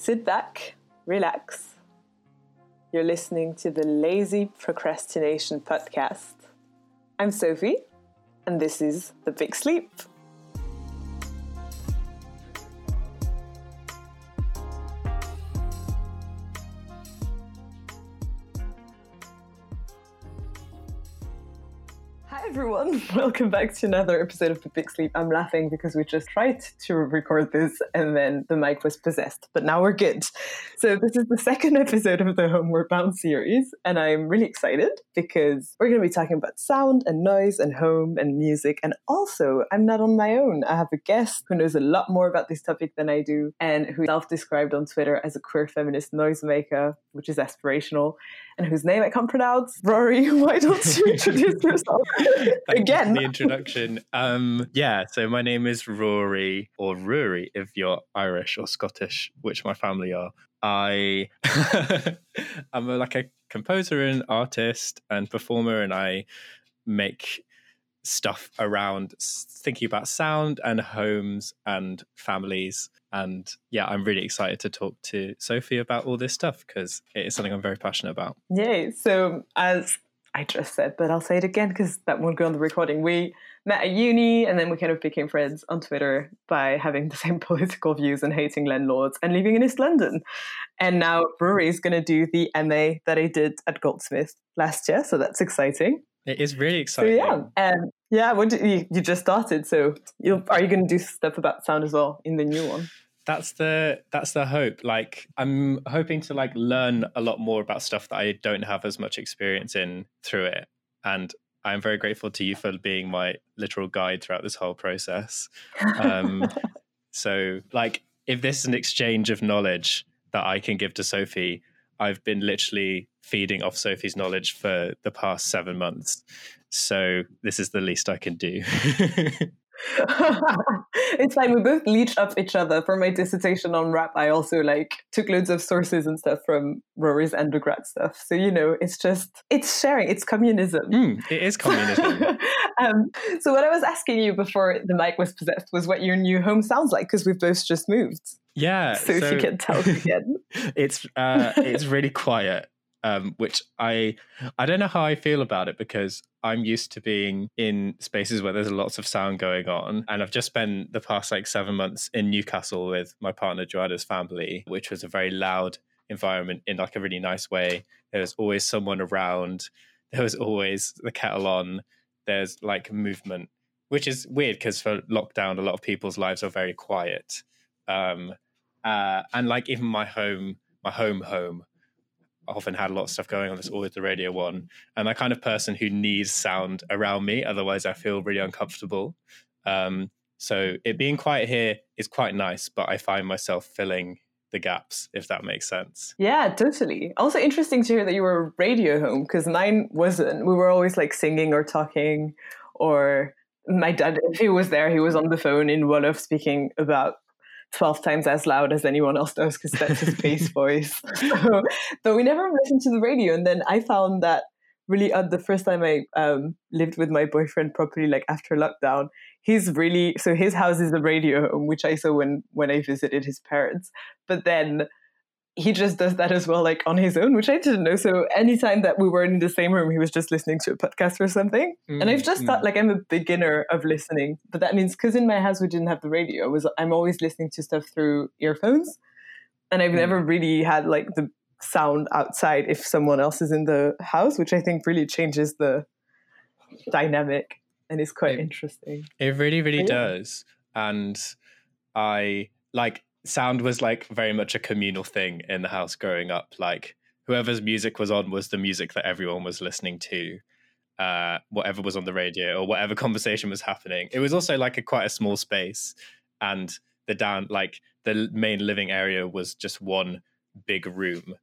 Sit back, relax. You're listening to the Lazy Procrastination Podcast. I'm Sophie, and this is The Big Sleep. Welcome back to another episode of The Big Sleep. I'm laughing because we just tried to record this and then the mic was possessed, but now we're good. So, this is the second episode of the Homeward Bound series, and I'm really excited because we're going to be talking about sound and noise and home and music. And also, I'm not on my own. I have a guest who knows a lot more about this topic than I do and who self described on Twitter as a queer feminist noisemaker, which is aspirational, and whose name I can't pronounce. Ruari, why don't you introduce yourself? Again. The introduction. Um, yeah, so my name is Ruari, or Ruari if you're Irish or Scottish, which my family are. I I'm a, like a composer and artist and performer, and I make stuff around thinking about sound and homes and families. And yeah, I'm really excited to talk to Sophie about all this stuff because it is something I'm very passionate about. Yay. So, as I just said, but I'll say it again because that won't go on the recording. We met at uni and then we kind of became friends on Twitter by having the same political views and hating landlords and living in East London. And now Ruari is going to do the MA that I did at Goldsmith last year. So that's exciting. It is really exciting. So yeah, and um, yeah, what you, you just started. So you are you going to do stuff about sound as well in the new one? That's the that's the hope. Like i'm hoping to like learn a lot more about stuff that i don't have as much experience in through it. And i'm very grateful to you for being my literal guide throughout this whole process. Um, so like if this is an exchange of knowledge that i can give to sophie i've been literally feeding off sophie's knowledge for the past seven months. So this is the least i can do it's fine. We both leached up each other for my dissertation on rap. I also like took loads of sources and stuff from Ruari's undergrad stuff. So you know, it's just it's sharing. It's communism. Mm, it is communism. um, so what I was asking you before the mic was possessed was what your new home sounds like because we've both just moved. Yeah. So, so if you can tell again, it's uh, it's really quiet um, which I I don't know how I feel about it because I'm used to being in spaces where there's lots of sound going on, and I've just spent the past like seven months in Newcastle with my partner Joanna's family, which was a very loud environment in like a really nice way. There was always someone around. There was always the kettle on. There's like movement, which is weird because for lockdown, a lot of people's lives are very quiet. Um, uh, and like even my home, my home home often had a lot of stuff going on. There's always the radio one, and that kind of person who needs sound around me. Otherwise, I feel really uncomfortable. Um, so it being quiet here is quite nice, but I find myself filling the gaps, if that makes sense. Yeah, totally. Also interesting to hear that you were radio home because mine wasn't. We were always like singing or talking, or my dad, if he was there, he was on the phone in Wolof speaking about 12 times as loud as anyone else does because that's his bass voice. So, but we never listened to the radio. And then I found that really odd the first time I um, lived with my boyfriend properly, like after lockdown. He's really so his house is a radio home, which I saw when when I visited his parents. But then he just does that as well, like on his own, which I didn't know. So anytime that we were in the same room, he was just listening to a podcast or something. Mm, and I've just mm. thought like I'm a beginner of listening, but that means because in my house we didn't have the radio, I was I'm always listening to stuff through earphones, and I've mm. never really had like the sound outside if someone else is in the house, which I think really changes the dynamic and is quite it, interesting. It really, really yeah. does, and I like sound was like very much a communal thing in the house growing up. Like whoever's music was on was the music that everyone was listening to. Uh, whatever was on the radio or whatever conversation was happening. It was also like a quite a small space, and the down like the main living area was just one big room,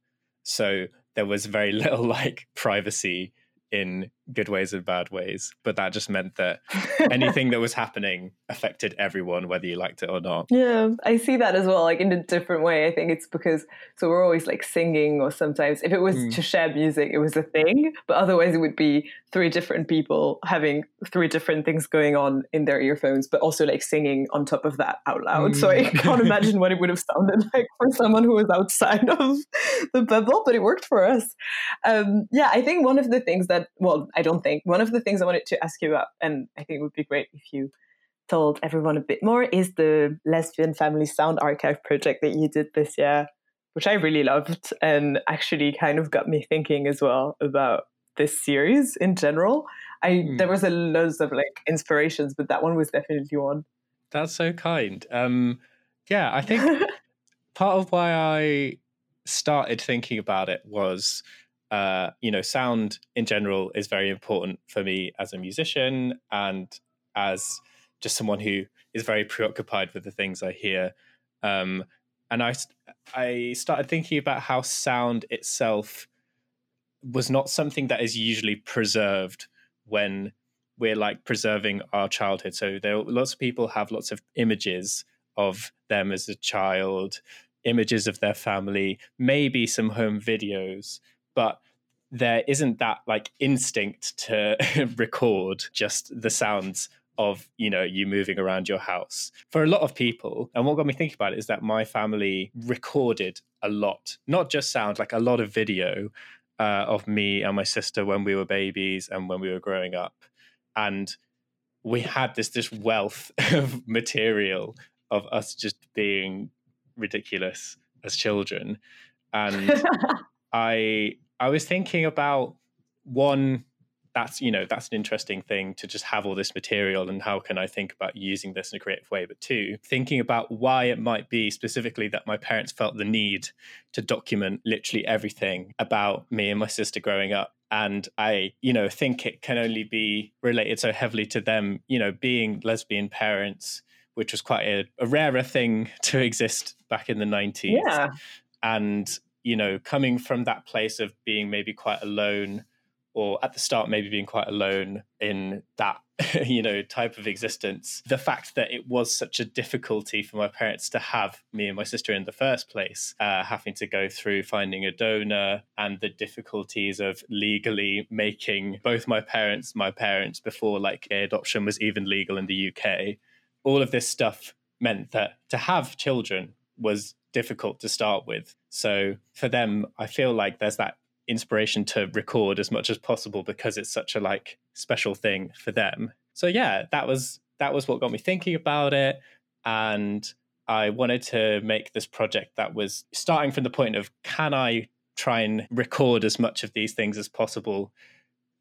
so there was very little like privacy in good ways and bad ways. But that just meant that anything that was happening affected everyone, whether you liked it or not. Yeah, I see that as well, like in a different way. I think it's because, so we're always like singing, or sometimes if it was mm. to share music, it was a thing. But otherwise, it would be three different people having three different things going on in their earphones, but also like singing on top of that out loud. Mm. So I mm. can't imagine what it would have sounded like for someone who was outside of the bubble, but it worked for us. Um, yeah, I think one of the things that, well, I don't think, one of the things I wanted to ask you about, and I think it would be great if you told everyone a bit more, is the Lesbian Family Sound Archive project that you did this year, which I really loved and actually kind of got me thinking as well about this series in general. I mm. there was a loads of like inspirations, but that one was definitely one. That's so kind. Um, yeah, I think part of why I started thinking about it was, uh, you know, sound in general is very important for me as a musician and as just someone who is very preoccupied with the things I hear. Um, and I, I started thinking about how sound itself was not something that is usually preserved when we're like preserving our childhood. So there lots of people have lots of images of them as a child, images of their family, maybe some home videos, but there isn't that like instinct to record just the sounds of you know you moving around your house. For a lot of people and what got me thinking about it is that my family recorded a lot not just sound like a lot of video uh, of me and my sister when we were babies and when we were growing up, and we had this this wealth of material of us just being ridiculous as children, and I I was thinking about one that's you know that's an interesting thing to just have all this material and how can i think about using this in a creative way. But two thinking about why it might be specifically that my parents felt the need to document literally everything about me and my sister growing up. And i you know think it can only be related so heavily to them you know being lesbian parents which was quite a, a rarer thing to exist back in the 90s yeah. and you know coming from that place of being maybe quite alone or at the start maybe being quite alone in that you know type of existence the fact that it was such a difficulty for my parents to have me and my sister in the first place uh, having to go through finding a donor and the difficulties of legally making both my parents my parents before like adoption was even legal in the uk all of this stuff meant that to have children was difficult to start with so for them i feel like there's that inspiration to record as much as possible because it's such a like special thing for them. So yeah, that was that was what got me thinking about it and I wanted to make this project that was starting from the point of can I try and record as much of these things as possible,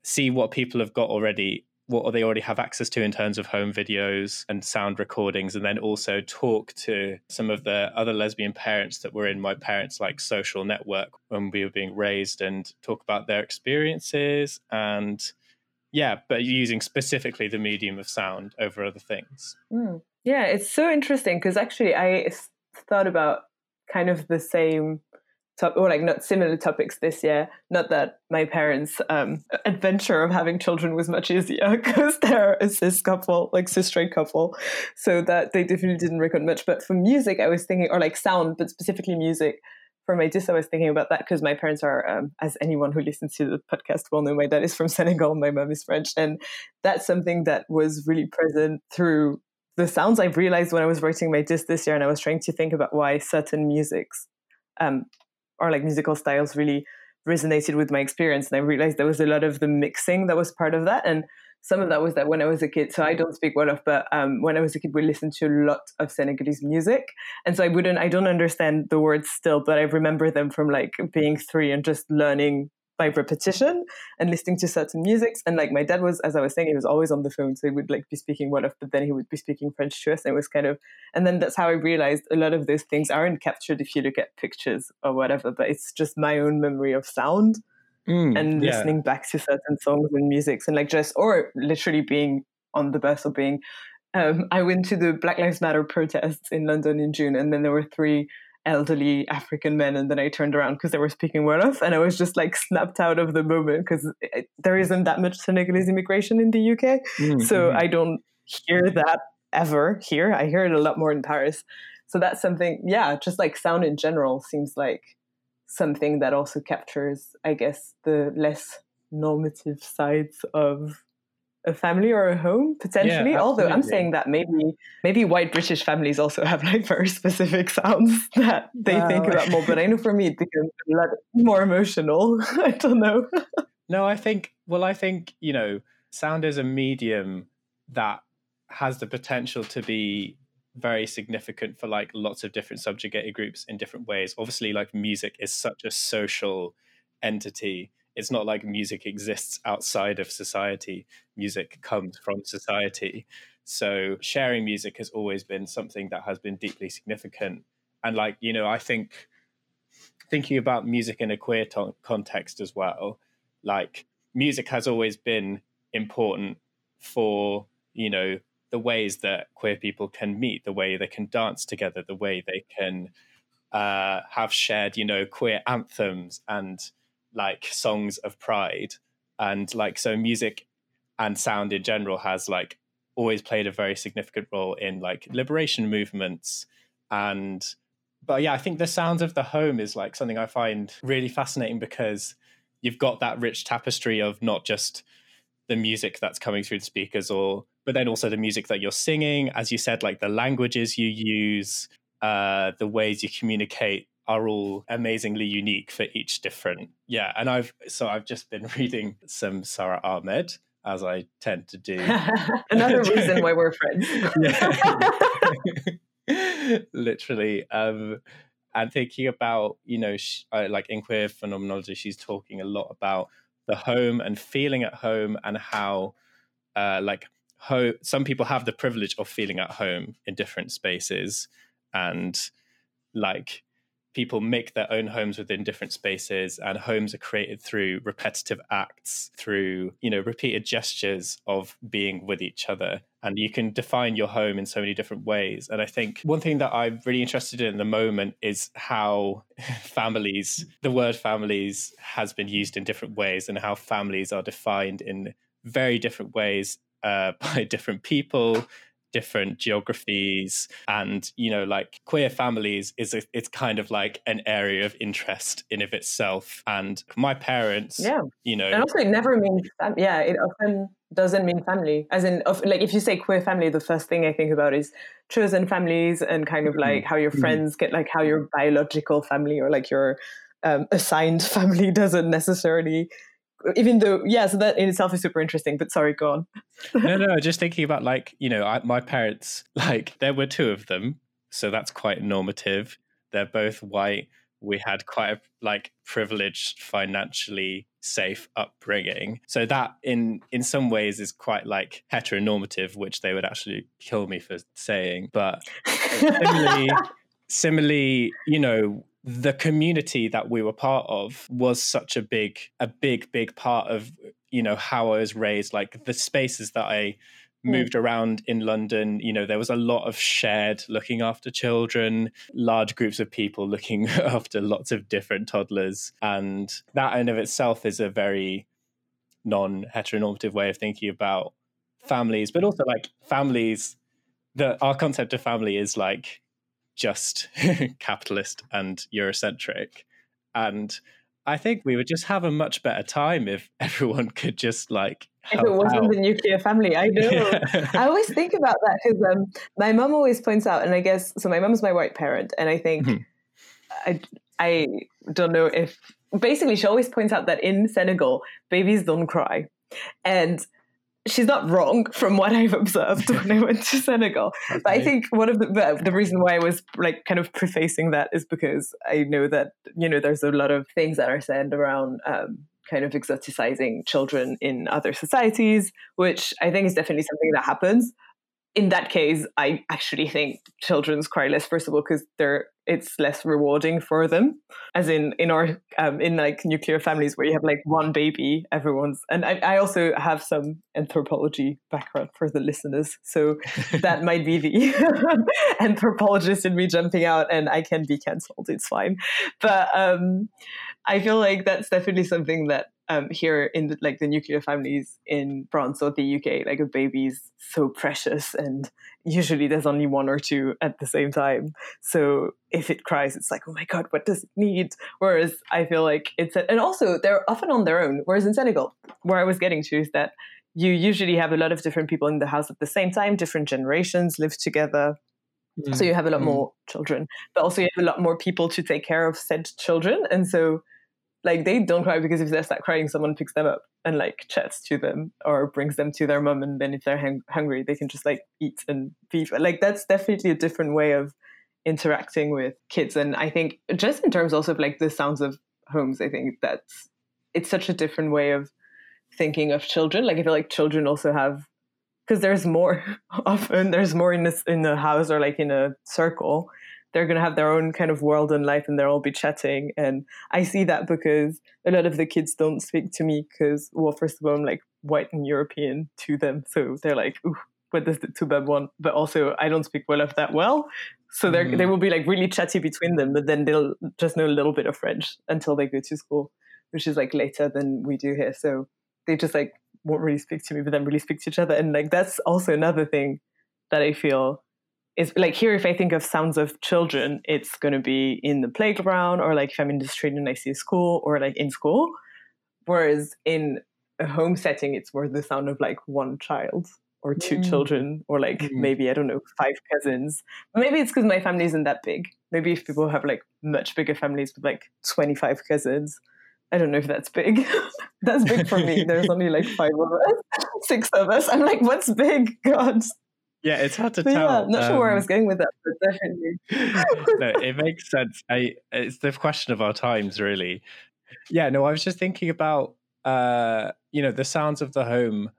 see what people have got already what they already have access to in terms of home videos and sound recordings, and then also talk to some of the other lesbian parents that were in my parents' like social network when we were being raised, and talk about their experiences and yeah, but using specifically the medium of sound over other things. Mm. Yeah, it's so interesting because actually I thought about kind of the same top, or like not similar topics this year. Not that my parents' um, adventure of having children was much easier because they're a cis couple, like cis straight couple, so that they definitely didn't record much. But for music, I was thinking, or like sound, but specifically music. For my dis, I was thinking about that because my parents are, um, as anyone who listens to the podcast will know, my dad is from Senegal, my mom is French, and that's something that was really present through the sounds I realized when I was writing my disc this year, and I was trying to think about why certain musics um, or like musical styles really resonated with my experience. And I realized there was a lot of the mixing that was part of that. And some of that was that when I was a kid, so I don't speak Wolof, but um, when I was a kid, we listened to a lot of Senegalese music. And so I wouldn't, I don't understand the words still, but I remember them from like being three and just learning by repetition and listening to certain musics. And like my dad was, as I was saying, he was always on the phone. So he would like be speaking Wolof, but then he would be speaking French to us. And it was kind of, and then that's how I realized a lot of those things aren't captured if you look at pictures or whatever, but it's just my own memory of sound mm, and yeah. listening back to certain songs and musics and like just, or literally being on the bus or being, um, I went to the Black Lives Matter protests in London in June and then there were three elderly African men, and then I turned around because they were speaking Wolof, and I was just like snapped out of the moment because there isn't that much Senegalese immigration in the UK, mm-hmm. so I don't hear that ever here. I hear it a lot more in Paris. So that's something, yeah, just like sound in general seems like something that also captures, I guess, the less normative sides of a family or a home potentially. Yeah, although i'm saying that maybe maybe white british families also have like very specific sounds that they wow. think about more but i know for me it becomes a lot more emotional. I don't know. No i think well i think you know sound is a medium that has the potential to be very significant for like lots of different subjugated groups in different ways. Obviously like music is such a social entity it's not like music exists outside of society. Music comes from society. So sharing music has always been something that has been deeply significant. And like you know i think thinking about music in a queer to- context as well like music has always been important for you know the ways that queer people can meet the way they can dance together the way they can uh, have shared you know queer anthems and like songs of pride. And like so music and sound in general has like always played a very significant role in like liberation movements. And but yeah i think the sounds of the home is like something i find really fascinating because you've got that rich tapestry of not just the music that's coming through the speakers or but then also the music that you're singing. As you said like the languages you use uh the ways you communicate are all amazingly unique for each different yeah and i've so i've just been reading some Sara Ahmed as i tend to do. Another reason why we're friends. Literally um and thinking about you know sh- uh, like in queer phenomenology she's talking a lot about the home and feeling at home and how uh like ho- some people have the privilege of feeling at home in different spaces and like people make their own homes within different spaces and homes are created through repetitive acts through you know repeated gestures of being with each other. And you can define your home in so many different ways. And i think one thing that i'm really interested in at the moment is how families the word families has been used in different ways and how families are defined in very different ways uh, by different people different geographies and you know like queer families is a, it's kind of like an area of interest in of itself and my parents yeah you know and also it never means yeah it often doesn't mean family as in of, like if you say queer family the first thing i think about is chosen families and kind of mm-hmm. like how your mm-hmm. friends get like how your biological family or like your um, assigned family doesn't necessarily even though yeah so that in itself is super interesting but sorry go on. No no just thinking about like you know I, my parents like there were two of them so that's quite normative. They're both white. We had quite a like privileged financially safe upbringing. So that in in some ways is quite like heteronormative which they would actually kill me for saying but uh, similarly similarly you know the community that we were part of was such a big a big big part of you know how i was raised like the spaces that i hmm. moved around in london you know there was a lot of shared looking after children large groups of people looking after lots of different toddlers and that in of itself is a very non heteronormative way of thinking about families but also like families that our concept of family is like just capitalist and Eurocentric. And I think we would just have a much better time if everyone could just like. If it wasn't out. the nuclear family, I know. Yeah. I always think about that because um, my mom always points out, and I guess so. My mom's my white parent, and I think mm-hmm. I I don't know if basically she always points out that in Senegal, babies don't cry, and she's not wrong from what I've observed when I went to Senegal. Okay. But I think one of the the reason why I was like kind of prefacing that is because I know that you know there's a lot of things that are said around um, kind of exoticizing children in other societies, which I think is definitely something that happens. In that case, I actually think children's cry less. First of all, because they're it's less rewarding for them. As in in our um, in like nuclear families where you have like one baby, everyone's. And I, I also have some anthropology background for the listeners, so that might be the anthropologist in me jumping out, and I can be cancelled. It's fine, but um, I feel like that's definitely something that um, here in the, like the nuclear families in France or the UK, like a baby is so precious, and usually there's only one or two at the same time. So if it cries, it's like, oh my god, what does it need? Whereas I feel like it's, a, and also they're often on their own. Whereas in Senegal, where I was getting to is that you usually have a lot of different people in the house at the same time, different generations live together. Mm. So you have a lot mm. more children, but also you have a lot more people to take care of said children, and so like they don't cry because if they start crying, someone picks them up and like chats to them or brings them to their mom, and then if they're hang- hungry, they can just like eat and be like that's definitely a different way of interacting with kids. And I think just in terms also of like the sounds of homes, I think that's it's such a different way of thinking of children. Like I feel like children also have because there's more often there's more in this in a house or like in a circle they're going to have their own kind of world and life and they'll all be chatting. And I see that because a lot of the kids don't speak to me because, well, first of all, I'm like white and European to them. So they're like, ooh, what does the Toubab want? But also, I don't speak Wolof that well. So mm. they will be like really chatty between them, but then they'll just know a little bit of French until they go to school, which is like later than we do here. So they just like won't really speak to me, but then really speak to each other. And like that's also another thing that I feel is like here if i think of sounds of children it's going to be in the playground or like if i'm in the street and i see a school or like in school whereas in a home setting it's more the sound of like one child or two mm. children or like mm. maybe i don't know five cousins maybe it's because my family isn't that big maybe if people have like much bigger families with like 25 cousins I don't know if that's big. that's big for me. There's only like five of us, six of us. I'm like, what's big? God. Yeah, it's hard to tell. Yeah, not um, sure where I was um, going with that, but definitely. no, it makes sense. I, it's the question of our times, really. Yeah, no, I was just thinking about, uh, you know, the sounds of the home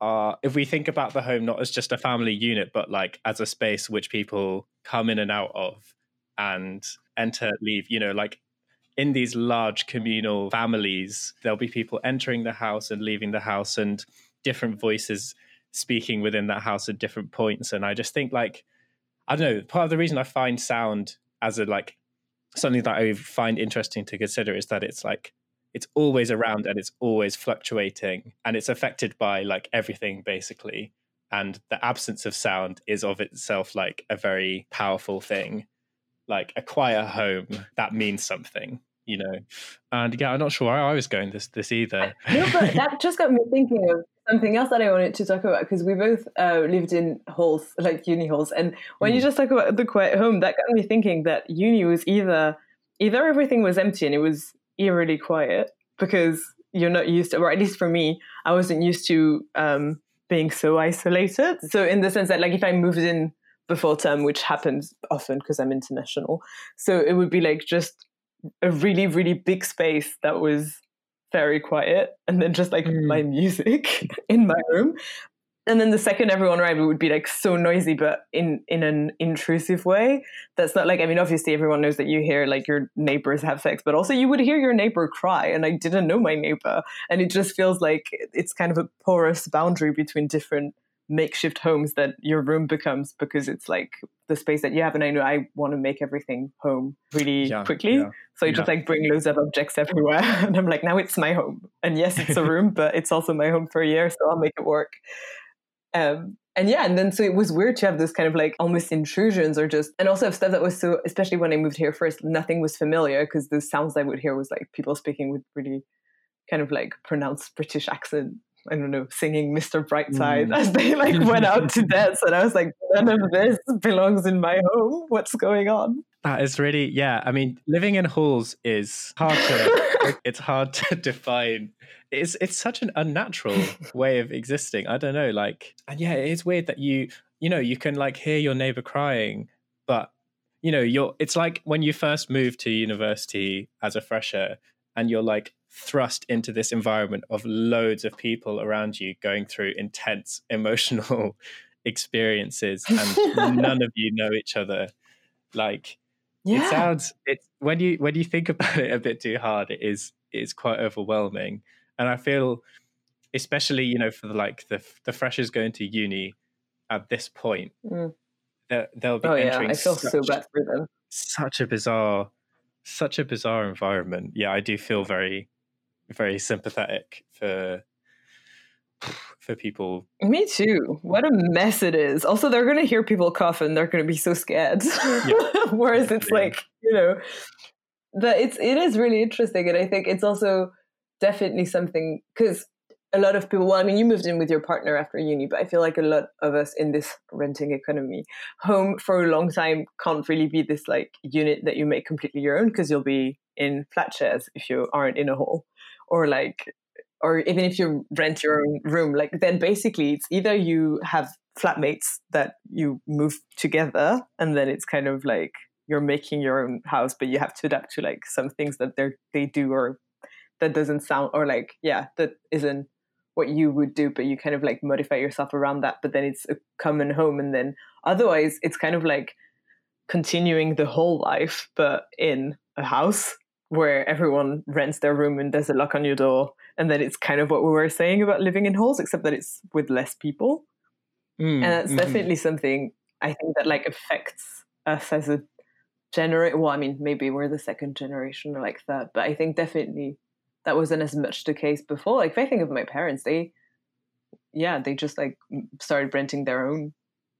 are, if we think about the home not as just a family unit, but like as a space which people come in and out of and enter, leave, you know, like in these large communal families, there'll be people entering the house and leaving the house and different voices speaking within that house at different points. And I just think like I don't know, part of the reason I find sound as a like something that I find interesting to consider is that it's like it's always around and it's always fluctuating and it's affected by like everything basically. And the absence of sound is of itself like a very powerful thing. Like a quiet home, that means something you know. And yeah, I'm not sure why I was going this this either. no, but that just got me thinking of something else that I wanted to talk about because we both uh, lived in halls, like uni halls, and when mm. you just talk about the quiet home, that got me thinking that uni was either either everything was empty and it was eerily quiet because you're not used to, or at least for me, I wasn't used to um, being so isolated. So in the sense that, like, if I moved in before term, which happens often because I'm international, so it would be like just a really really big space that was very quiet and then just like mm. my music in my room. And then the second everyone arrived it would be like so noisy but in in an intrusive way. That's not like i mean obviously everyone knows that you hear like your neighbors have sex but also you would hear your neighbor cry and i didn't know my neighbor. And it just feels like it's kind of a porous boundary between different makeshift homes that your room becomes because it's like the space that you have. And i know i want to make everything home really yeah, quickly. yeah, so you yeah. just like bring loads of objects everywhere. And i'm like now it's my home. And yes it's a room but it's also my home for a year so i'll make it work. Um, and yeah, and then so it was weird to have those kind of like almost intrusions or just, and also have stuff that was so, especially when I moved here first, nothing was familiar because the sounds I would hear was like people speaking with really kind of like pronounced British accent I don't know, singing Mr. Brightside mm. as they like went out to dance. And I was like, none of this belongs in my home. What's going on? That is really, yeah. I mean, living in halls is hard to, it's hard to define. It's, it's such an unnatural way of existing. I don't know, like, and yeah, it is weird that you, you know, you can like hear your neighbor crying, but you know, you're, it's like when you first move to university as a fresher and you're like thrust into this environment of loads of people around you going through intense emotional experiences and none of you know each other like yeah. it sounds it when you when you think about it a bit too hard it is it's quite overwhelming and i feel especially you know for the, like the the freshers going to uni at this point Mm. they'll, they'll be Oh yeah, entering I feel such, so bad for them. such a bizarre such a bizarre environment yeah i do feel very very sympathetic for for people Me too. What a mess it is. Also, they're going to hear people cough and they're going to be so scared. Whereas it's Yeah. like, you know, that it's it is really interesting, and I think it's also definitely something because a lot of people. Well, I mean, you moved in with your partner after uni, but I feel like a lot of us in this renting economy, home for a long time can't really be this like unit that you make completely your own because you'll be in flat shares if you aren't in a hall, or like or even if you rent your own room, like then basically it's either you have flatmates that you move together, and then it's kind of like you're making your own house, but you have to adapt to like some things that they they do or that doesn't sound or like yeah that isn't what you would do, but you kind of like modify yourself around that. But then it's a common home, and then otherwise it's kind of like continuing the whole life, but in a house where everyone rents their room and there's a lock on your door and then it's kind of what we were saying about living in halls except that it's with less people Mm, and that's mhm. definitely something i think that like affects us as a generate well i mean maybe we're the second generation or like that but i think definitely that wasn't as much the case before. Like if i think of my parents they yeah they just like started renting their own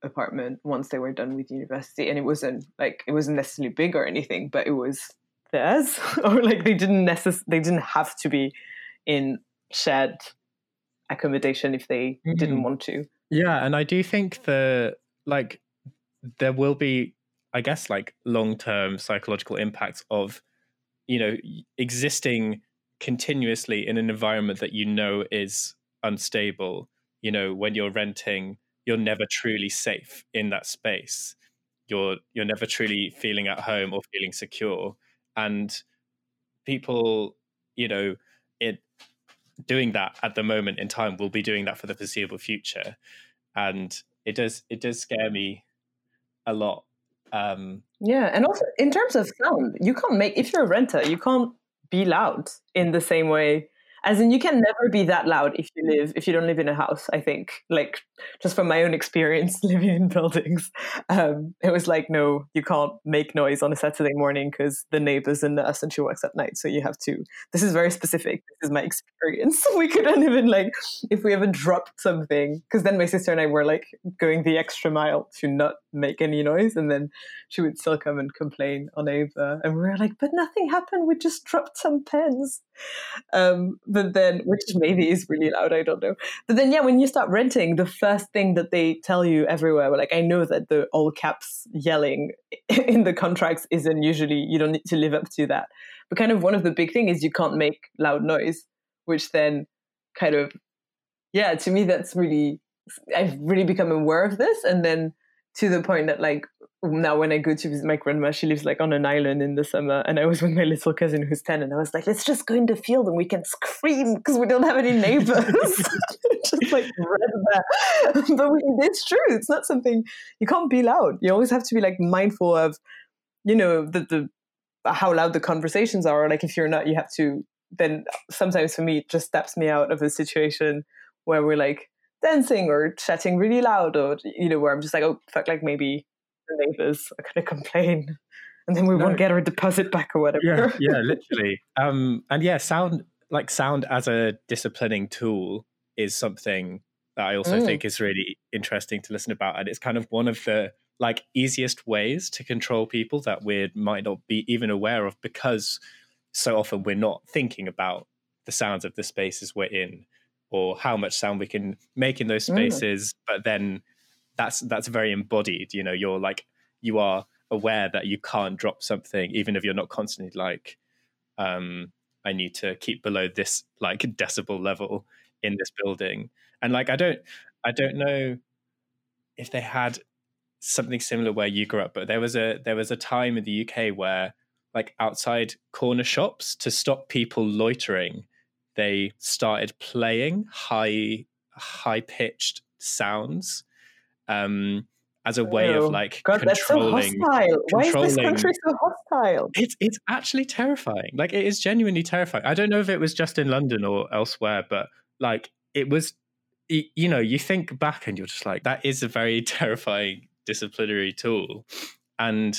apartment once they were done with university and it wasn't like it wasn't necessarily big or anything but it was theirs. Or like they didn't necess- they didn't have to be in shared accommodation if they didn't Mhm. want to. Yeah, and I do think the like there will be, I guess, like long term psychological impacts of you know existing continuously in an environment that you know is unstable. You know, when you're renting, you're never truly safe in that space. You're you're never truly feeling at home or feeling secure, and people, you know, it doing that at the moment in time will be doing that for the foreseeable future and it does it does scare me a lot um Yeah, and also in terms of sound, you can't make if you're a renter, you can't be loud in the same way. As in, you can never be that loud if you live if you don't live in a house. I think, like just from my own experience living in buildings, um, it was like, no, you can't make noise on a Saturday morning because the neighbor's a nurse and she works at night. So you have to. This is very specific. This is my experience. We couldn't even like if we ever dropped something because then my sister and I were like going the extra mile to not make any noise, and then she would still come and complain on Ava. And we were like, but nothing happened. We just dropped some pens. Um, but then, which maybe is really loud, I don't know. But then, yeah, when you start renting, the first thing that they tell you everywhere, like I know that the all caps yelling in the contracts isn't usually, you don't need to live up to that. But kind of one of the big thing is you can't make loud noise, which then kind of, yeah, to me, that's really, I've really become aware of this. And then to the point that like now when I go to visit my grandma, she lives like on an island in the summer, and I was with my little cousin who's ten, and I was like, let's just go in the field and we can scream because we don't have any neighbors. just like but we, it's true. It's not something you can't be loud. You always have to be like mindful of, you know, the the how loud the conversations are. Like if you're not, you have to. Then sometimes for me, it just steps me out of a situation where we're like dancing or chatting really loud, or you know, where I'm just like, oh fuck, like maybe the neighbors are going to complain and then we No. won't get our deposit back or whatever. yeah yeah literally um and yeah sound like sound as a disciplining tool is something that i also Mm. think is really interesting to listen about and it's kind of one of the like easiest ways to control people that we might not be even aware of because so often we're not thinking about the sounds of the spaces we're in or how much sound we can make in those Mm. spaces but then that's that's very embodied you know you're like you are aware that you can't drop something even if you're not constantly like um i need to keep below this like decibel level in this building. And like i don't i don't know if they had something similar where you grew up but there was a there was a time in the uk where like outside corner shops to stop people loitering they started playing high high pitched sounds um, as a way of like God, controlling. That's so hostile. Why is this country so hostile? It's it's actually terrifying. Like it is genuinely terrifying. I don't know if it was just in London or elsewhere, but like it was. You know, you think back and you're just like, that is a very terrifying disciplinary tool, and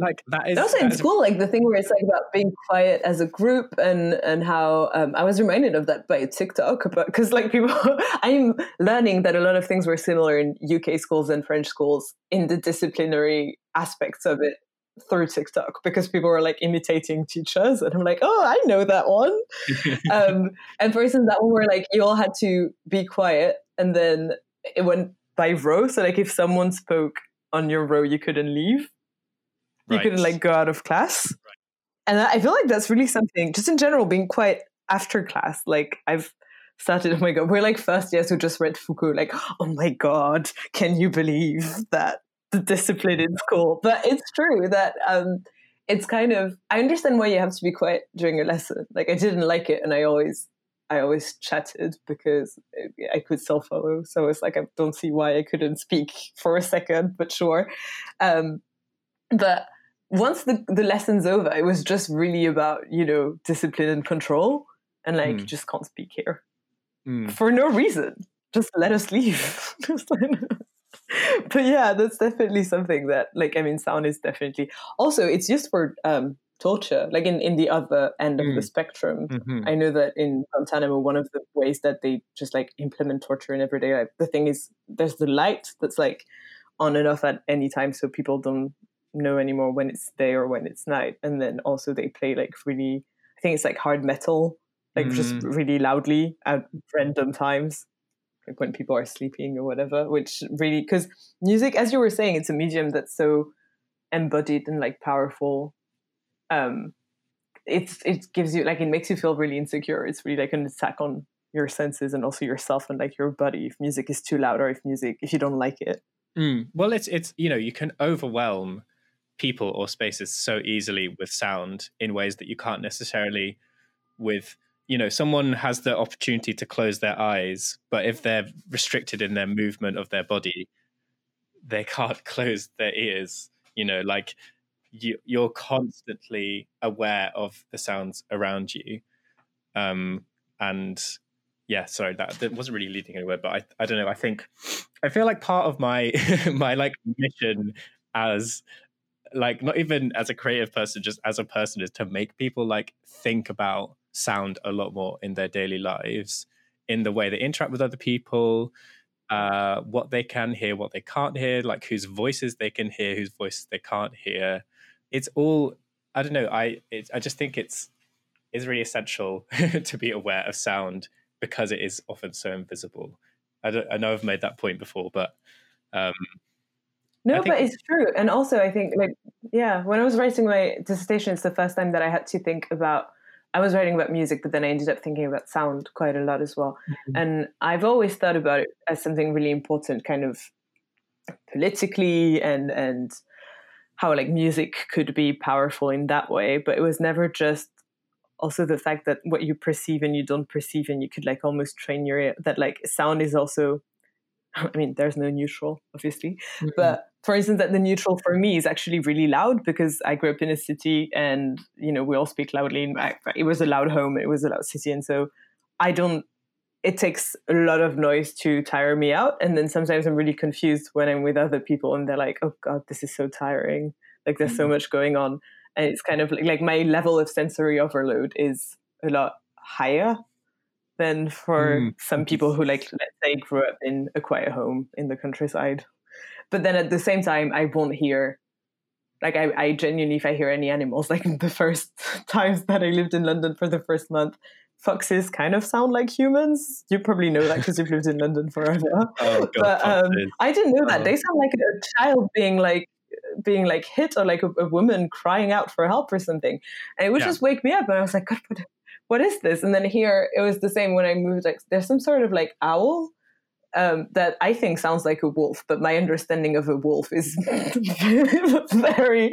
like that is. also in is- school, like the thing where it's like about being quiet as a group, and and how um, I was reminded of that by TikTok, because like people, I'm learning that a lot of things were similar in UK schools and French schools in the disciplinary aspects of it through TikTok because people were like imitating teachers, and I'm like, oh, I know that one. um, and for instance, that one where like you all had to be quiet, and then it went by row. So like if someone spoke on your row, you couldn't leave you Right. couldn't like go out of class? And i feel like that's really something just in general being quite after class like i've started oh my god we're like first years who just read foucault like oh my god can you believe that the discipline in school? But it's true that um it's kind of i understand why you have to be quiet during a lesson. Like i didn't like it and i always i always chatted because i could self follow so it's like i don't see why i couldn't speak for a second but sure. Um but once the, the lesson's over, it was just really about, you know, discipline and control. And like, Mm. just can't speak here Mm. for no reason. Just let us leave. Just let us- but yeah, that's definitely something that, like, I mean, sound is definitely also it's used for um, torture, like in, in the other end of the Mm. spectrum. Mhm. I know that in Guantanamo, one of the ways that they just like implement torture in everyday life, the thing is there's the light that's like on and off at any time, so people don't know anymore when it's day or when it's night. And then also they play like really, I think it's like hard metal, like just Mm. really loudly at random times, like when people are sleeping or whatever. Which really, because music, as you were saying, it's a medium that's so embodied and like powerful. Um, it's it gives you like it makes you feel really insecure. It's really like an attack on your senses and also yourself and like your body if music is too loud or if music if you don't like it. Mm. Well, it's it's you know you can overwhelm people or spaces so easily with sound in ways that you can't necessarily with you know someone has the opportunity to close their eyes but if they're restricted in their movement of their body they can't close their ears you know like you, you're constantly aware of the sounds around you. Um and yeah sorry that, that wasn't really leading anywhere but i i don't know i think i feel like part of my my like mission as like not even as a creative person just as a person is to make people like think about sound a lot more in their daily lives in the way they interact with other people uh what they can hear what they can't hear like whose voices they can hear whose voices they can't hear. It's all i don't know i it, i just think it's it's really essential to be aware of sound because it is often so invisible. I i know i've made that point before but um No, but it's true. And also, I think, like, yeah, when I was writing my dissertation, it's the first time that I had to think about. I was writing about music, but then I ended up thinking about sound quite a lot as well. Mm-hmm. And I've always thought about it as something really important, kind of politically, and and how like music could be powerful in that way. But it was never just also the fact that what you perceive and you don't perceive, and you could like almost train your ear. That like sound is also. I mean, there's no neutral, obviously, mm-hmm. but for instance that the neutral for me is actually really loud because i grew up in a city and you know we all speak loudly in my, it was a loud home it was a loud city and so i don't it takes a lot of noise to tire me out and then sometimes i'm really confused when i'm with other people and they're like oh god this is so tiring. Like there's so mm-hmm. much going on. And it's kind of like, like my level of sensory overload is a lot higher than for Mm. some people who like let's say grew up in a quiet home in the countryside but then at the same time i won't hear like I, I genuinely if i hear any animals like the first times that i lived in london for the first month foxes kind of sound like humans you probably know that because you've lived in london forever oh god but um, i didn't know that Oh. they sound like a child being like being like hit or like a, a woman crying out for help or something and it would Yeah. just wake me up and i was like god what, what is this and then here it was the same when i moved like there's some sort of like owl um, that I think sounds like a wolf, but my understanding of a wolf is very,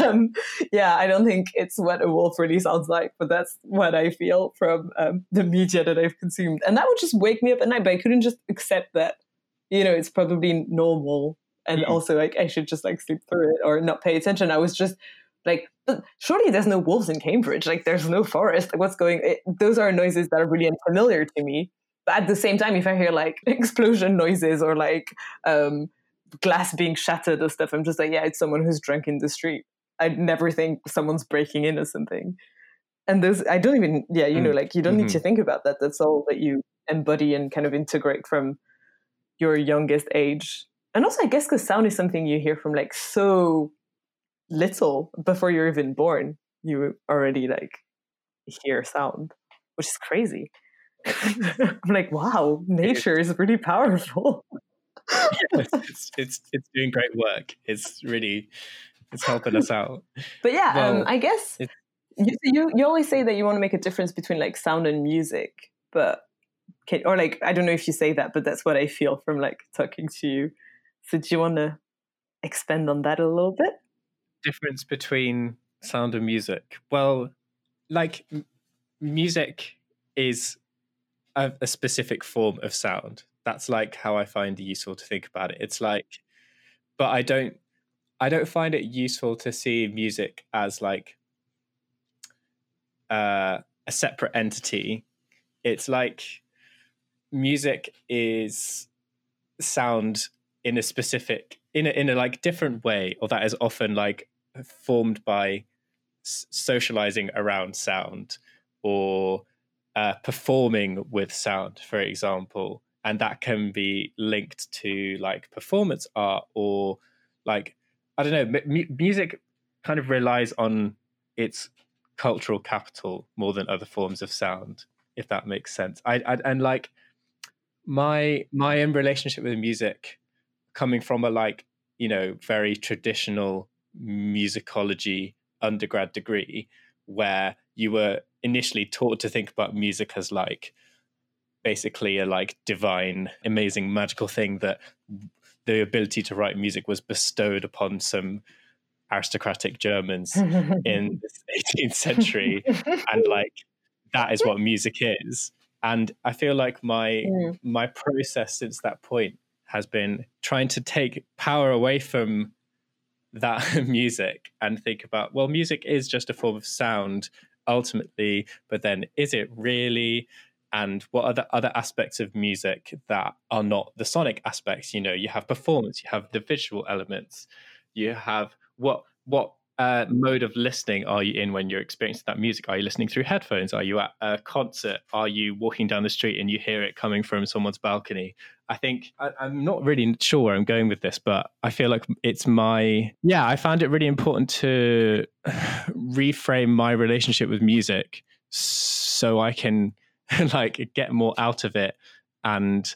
um, yeah, I don't think it's what a wolf really sounds like, but that's what I feel from um, the media that I've consumed. And that would just wake me up at night, but I couldn't just accept that you know, it's probably normal. And Mm. also like I should just like sleep through it or not pay attention. I was just like, but surely there's no wolves in Cambridge. Like there's no forest. Like what's going? It, those are noises that are really unfamiliar to me. But at the same time, if I hear like explosion noises or like um, glass being shattered or stuff, I'm just like, yeah, it's someone who's drunk in the street. I'd never think someone's breaking in or something. And those, I don't even, yeah, you know, Mm. like you don't need Mhm. to think about that. That's all that you embody and kind of integrate from your youngest age. And also, I guess because sound is something you hear from like so little before you're even born, you already like hear sound, which is crazy. I'm like, wow, nature is really powerful. it's, it's it's doing great work. It's really it's helping us out. But yeah, um, I guess you, you you always say that you want to make a difference between like sound and music, but can, or like I don't know if you say that, but that's what I feel from like talking to you. So do you want to expand on that a little bit? Difference between sound and music. Well, like m- music is a, a specific form of sound. That's like how I find it useful to think about it. It's like, but I don't, I don't find it useful to see music as like uh, a separate entity. It's like music is sound in a specific in a, in a like different way or that is often like formed by socializing around sound or uh, performing with sound for example and that can be linked to like performance art or like i don't know m- music kind of relies on its cultural capital more than other forms of sound if that makes sense. I, I and like my my own relationship with music coming from a like you know very traditional musicology undergrad degree where you were initially taught to think about music as like basically a like divine amazing magical thing that the ability to write music was bestowed upon some aristocratic germans in the 18th century and like that is what music is and i feel like my Mm. my process since that point has been trying to take power away from that music and think about well music is just a form of sound ultimately but then is it really and what are the other aspects of music that are not the sonic aspects you know you have performance you have the visual elements you have what what uh, mode of listening are you in when you're experiencing that music? Are you listening through headphones? Are you at a concert? Are you walking down the street and you hear it coming from someone's balcony? I think I, I'm not really sure where I'm going with this, but I feel like it's my yeah. I found it really important to reframe my relationship with music so I can like get more out of it and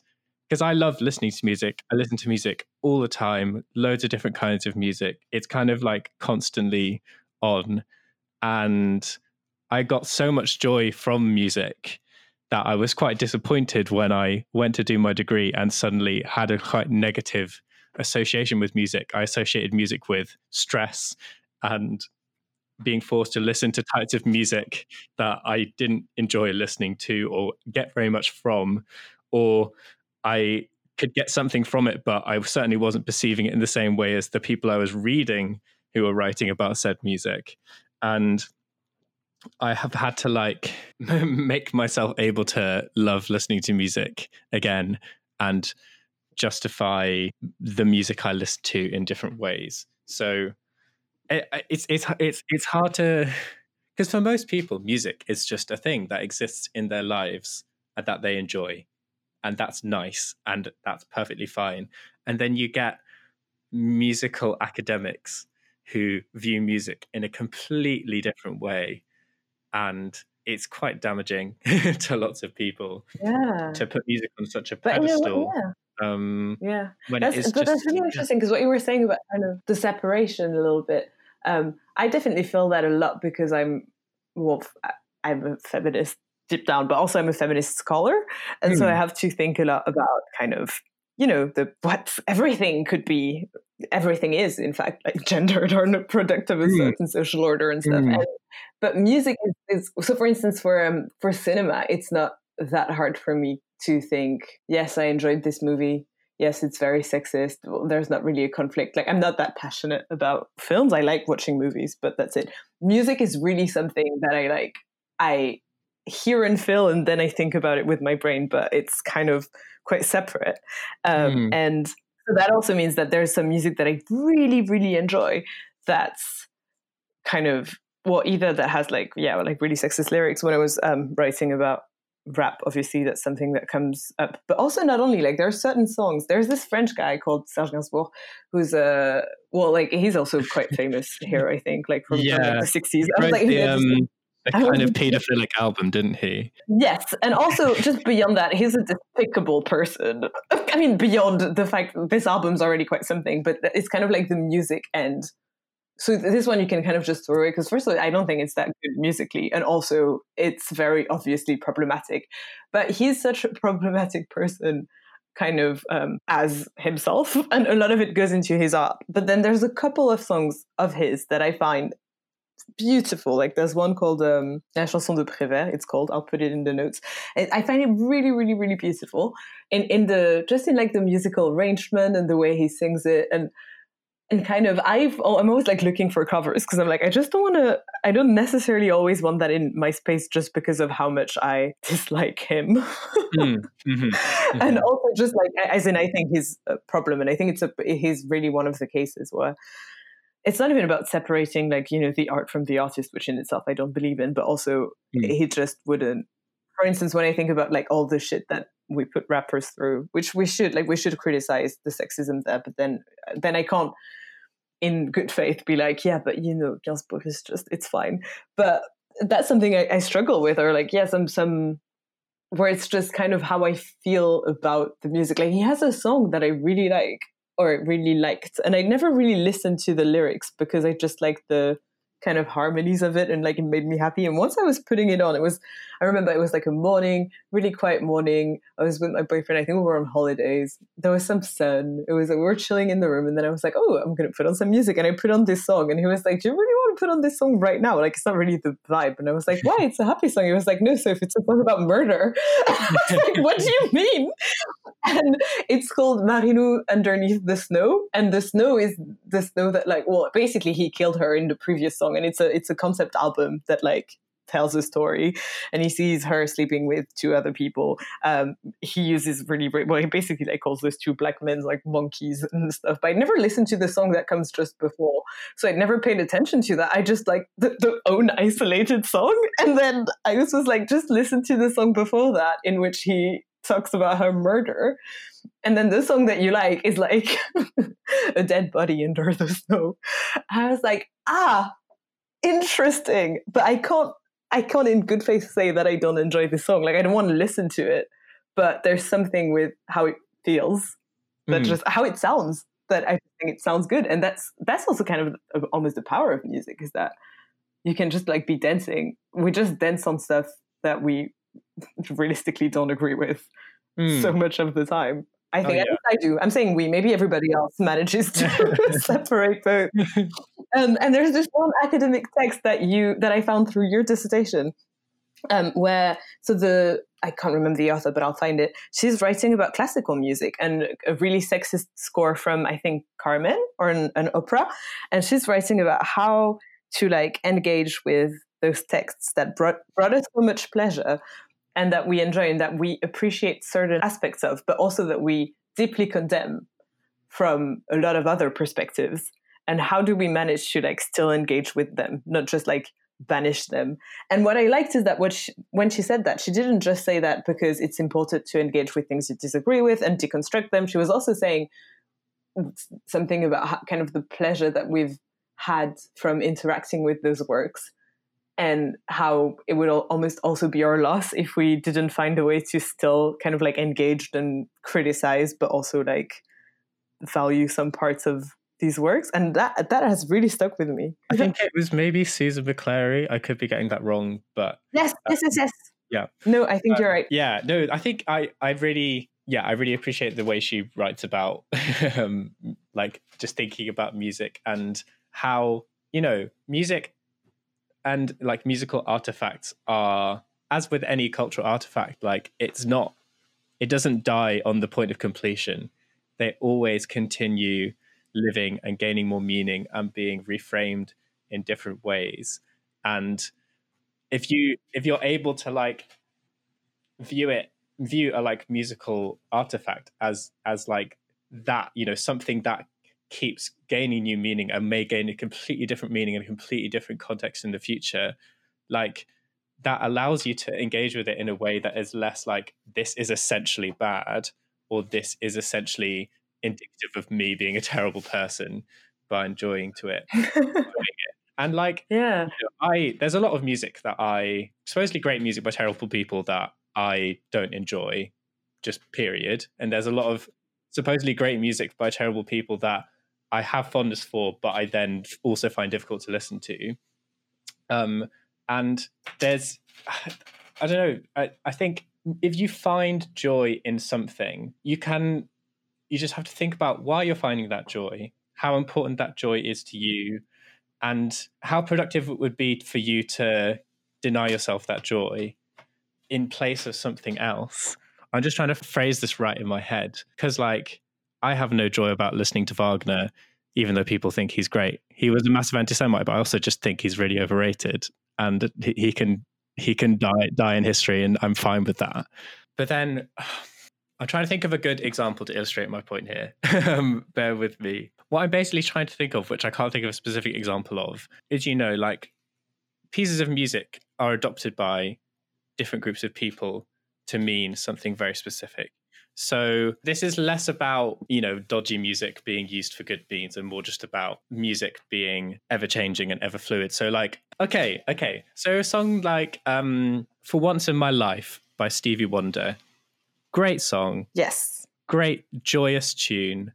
because I love listening to music. I listen to music all the time, loads of different kinds of music. It's kind of like constantly on. And I got so much joy from music that I was quite disappointed when I went to do my degree and suddenly had a quite negative association with music. I associated music with stress and being forced to listen to types of music that I didn't enjoy listening to or get very much from, or I could get something from it, but I certainly wasn't perceiving it in the same way as the people I was reading who were writing about said music. And I have had to like make myself able to love listening to music again and justify the music I listen to in different ways. So eh, it, it's it's it's it's hard to because for most people, music is just a thing that exists in their lives and that they enjoy, and that's nice and that's perfectly fine. And then you get musical academics who view music in a completely different way, and it's quite damaging to lots of people Yeah. to put music on such a But pedestal. yeah. Um, Yeah. when That's, but just that's really yeah. interesting because what you were saying about kind of the separation a little bit. Um, I definitely feel that a lot because I'm, well, I'm a feminist deep down, but also I'm a feminist scholar, and so I Hmm. have to think a lot about kind of you know the what everything could be. Everything is, in fact, like gendered or not product of a Hmm. certain social order and stuff. Hmm. And, but music is, is so. For instance, for um, for cinema, it's not that hard for me to think. Yes, I enjoyed this movie yes, it's very sexist. Well, there's not really a conflict. Like I'm not that passionate about films. I like watching movies, but that's it. Music is really something that I like. I hear and feel, and then I think about it with my brain, but it's kind of quite separate. Um, mm. And so that also means that there's some music that I really, really enjoy. That's kind of well, either that has like yeah, like really sexist lyrics. When I was um, writing about rap obviously that's something that comes up but also not only like there are certain songs there's this french guy called serge gainsbourg who's a uh, well like he's also quite famous here i think like from, yeah. from like, the 60s I was like, the, um, a kind of pedophilic album didn't he? Yes and also just beyond that he's a despicable person. I mean beyond the fact this album's already quite something but it's kind of like the music and so this one you can kind of just throw it because first of all i don't think it's that good musically and also it's very obviously problematic. But he's such a problematic person kind of um, as himself and a lot of it goes into his art. But then there's a couple of songs of his that i find beautiful. Like there's one called um, la chanson de prévert. It's called. I'll put it in the notes. And i find it really really really beautiful. In in the just in like the musical arrangement and the way he sings it and and kind of I've oh, I'm always like looking for covers because I'm like I just don't want to I don't necessarily always want that in my space just because of how much I dislike him. Mm, mm-hmm, mm-hmm. and also just like as in I think he's a problem and I think it's a he's really one of the cases where it's not even about separating like you know the art from the artist which in itself I don't believe in but also mm. he just wouldn't for instance when I think about like all the shit that we put rappers through, which we should like we should criticize the sexism there, but then then I can't in good faith be like, yeah, but you know, Gainsbourg is just it's fine. But that's something I, I struggle with, or like, yeah, some some where it's just kind of how I feel about the music. Like he has a song that I really like or really liked, and I never really listened to the lyrics because I just liked the kind of harmonies of it and like it made me happy. And once I was putting it on, it was I remember it was like a morning, really quiet morning. I was with my boyfriend. I think we were on holidays. There was some sun. It was like we were chilling in the room, and then I was like, "Oh, I'm gonna put on some music." And I put on this song, and he was like, "Do you really want put on this song right now? Like it's not really the vibe." And I was like, "Why? It's a happy song." He was like, "No, so if it's a song about murder." like, "What do you mean?" And it's called Marilou Underneath the Snow, and the snow is the snow that like well, basically he killed her in the previous song, and it's a it's a concept album that like tells a story and he sees her sleeping with two other people um, he uses really well he basically like calls those two black men like monkeys and stuff but i never listened to the song that comes just before so i never paid attention to that. I just like the, the own isolated song and then i was just like just listen to the song before that in which he talks about her murder and then the song that you like is like a dead body under the snow. I was like ah interesting but i can't I can't in good faith say that I don't enjoy the song. Like I don't want to listen to it, but there's something with how it feels that mm. just how it sounds that I think it sounds good, and that's that's also kind of almost the power of music is that you can just like be dancing. We just dance on stuff that we realistically don't agree with mm. so much of the time. I think oh, yeah. I do. I'm saying we. Maybe everybody else manages to separate both. Um, and there's this one academic text that you that I found through your dissertation, um, where so the I can't remember the author, but I'll find it. She's writing about classical music and a really sexist score from I think Carmen or an, an opera, and she's writing about how to like engage with those texts that brought brought us so much pleasure and that we enjoy and that we appreciate certain aspects of, but also that we deeply condemn from a lot of other perspectives. And how do we manage to like still engage with them, not just like banish them? And what I liked is that what she, when she said that, she didn't just say that because it's important to engage with things you disagree with and deconstruct them. She was also saying something about how, kind of the pleasure that we've had from interacting with those works and how it would almost also be our loss if we didn't find a way to still kind of like engage and criticize but also like value some parts of these works. And that that has really stuck with me. I think it was maybe susan mcclary i could be getting that wrong but yes yes yes yes. Yeah. No i think uh, you're right. yeah no i think i i really yeah i really appreciate the way she writes about um like just thinking about music and how you know music and like musical artifacts are as with any cultural artifact like it's not it doesn't die on the point of completion they always continue living and gaining more meaning and being reframed in different ways. And if you if you're able to like view it view a like musical artifact as as like that you know something that keeps gaining new meaning and may gain a completely different meaning in a completely different context in the future like that allows you to engage with it in a way that is less like this is essentially bad or this is essentially indicative of me being a terrible person by enjoying to it, it. and like yeah you know, i there's a lot of music that i supposedly great music by terrible people that i don't enjoy just period and there's a lot of supposedly great music by terrible people that I have fondness for, but I then also find difficult to listen to. Um, and there's, I don't know, I, I think if you find joy in something, you can, you just have to think about why you're finding that joy, how important that joy is to you, and how productive it would be for you to deny yourself that joy in place of something else. I'm just trying to phrase this right in my head because, like, I have no joy about listening to Wagner, even though people think he's great. He was a massive anti-Semite, but I also just think he's really overrated, and he, he can he can die die in history, and I'm fine with that. But then I'm trying to think of a good example to illustrate my point here. um, bear with me. What I'm basically trying to think of, which I can't think of a specific example of, is you know, like pieces of music are adopted by different groups of people to mean something very specific. So this is less about, you know, dodgy music being used for good means and more just about music being ever changing and ever fluid. So like, okay, okay. So a song like um For Once in My Life by Stevie Wonder. Great song. Yes. Great joyous tune.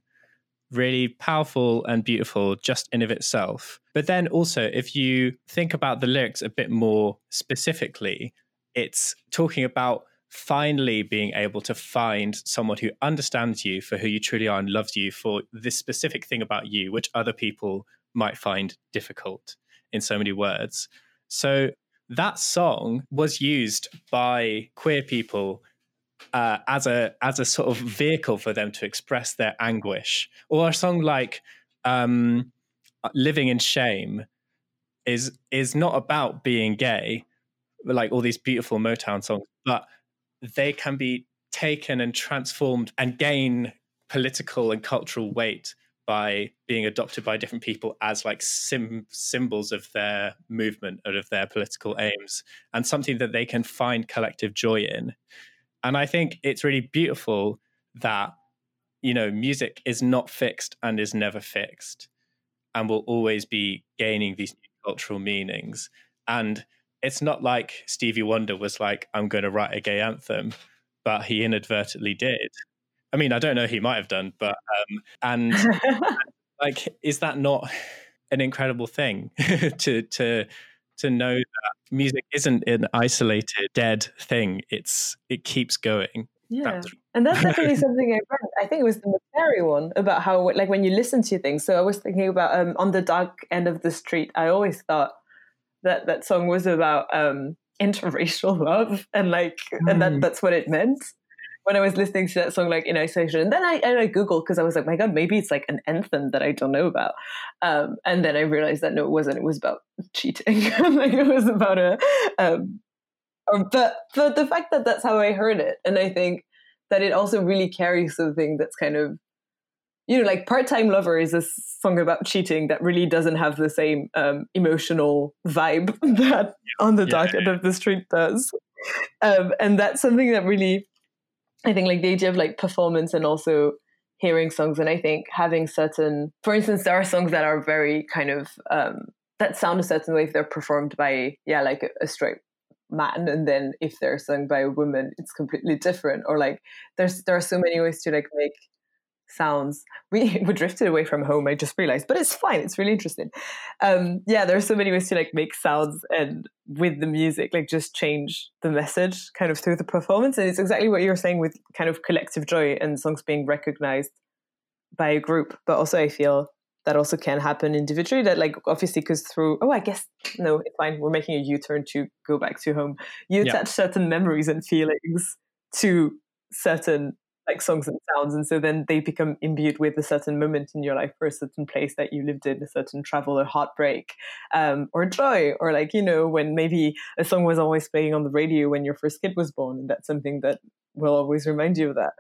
Really powerful and beautiful just in of itself. But then also if you think about the lyrics a bit more specifically, it's talking about finally being able to find someone who understands you for who you truly are and loves you for this specific thing about you, which other people might find difficult in so many words. So that song was used by queer people uh, as a as a sort of vehicle for them to express their anguish. Or a song like um, "Living in Shame" is is not about being gay, like all these beautiful Motown songs, but they can be taken and transformed and gain political and cultural weight by being adopted by different people as like sim- symbols of their movement or of their political aims and something that they can find collective joy in. And i think it's really beautiful that you know music is not fixed and is never fixed and will always be gaining these cultural meanings. And it's not like Stevie Wonder was like, I'm going to write a gay anthem, but he inadvertently did. I mean, I don't know, he might have done, but, um, and like, is that not an incredible thing to, to, to know that music isn't an isolated, dead thing? It's, it keeps going. Yeah. That's... and that's definitely something I read. I think it was the McClary one about how, like, when you listen to things. So I was thinking about um, on the dark end of the street. I always thought that that song was about um, interracial love and like mm. and that mm. that's what it meant when I was listening to that song like in isolation. And then I and I googled because I was like, my god, maybe it's like an anthem that I don't know about. Um, and then I realized that no, it wasn't. It was about cheating. like it was about a. Um, or, but but the fact that that's how I heard it, and I think that it also really carries something that's kind of you know, like Part Time Lover is a song about cheating that really doesn't have the same um, emotional vibe that On the yeah. Dark End of the Street does. Um, and that's something that really, I think, like the idea of like performance and also hearing songs. And I think having certain, for instance, there are songs that are very kind of, um, that sound a certain way if they're performed by, yeah, like a, a straight man and then if they're sung by a woman it's completely different or like there's there are so many ways to like make sounds. We we drifted away from home. I just realized, but it's fine. It's really interesting. Um, yeah, there are so many ways to like make sounds and with the music, like just change the message kind of through the performance. And it's exactly what you're saying with kind of collective joy and songs being recognized by a group. But also, I feel that also can happen individually. That like obviously because through oh, I guess no, it's fine. We're making a U turn to go back to home. You attach yeah. certain memories and feelings to certain like songs and sounds and so then they become imbued with a certain moment in your life or a certain place that you lived in a certain travel or heartbreak um, or joy or like you know when maybe a song was always playing on the radio when your first kid was born and that's something that will always remind you of that.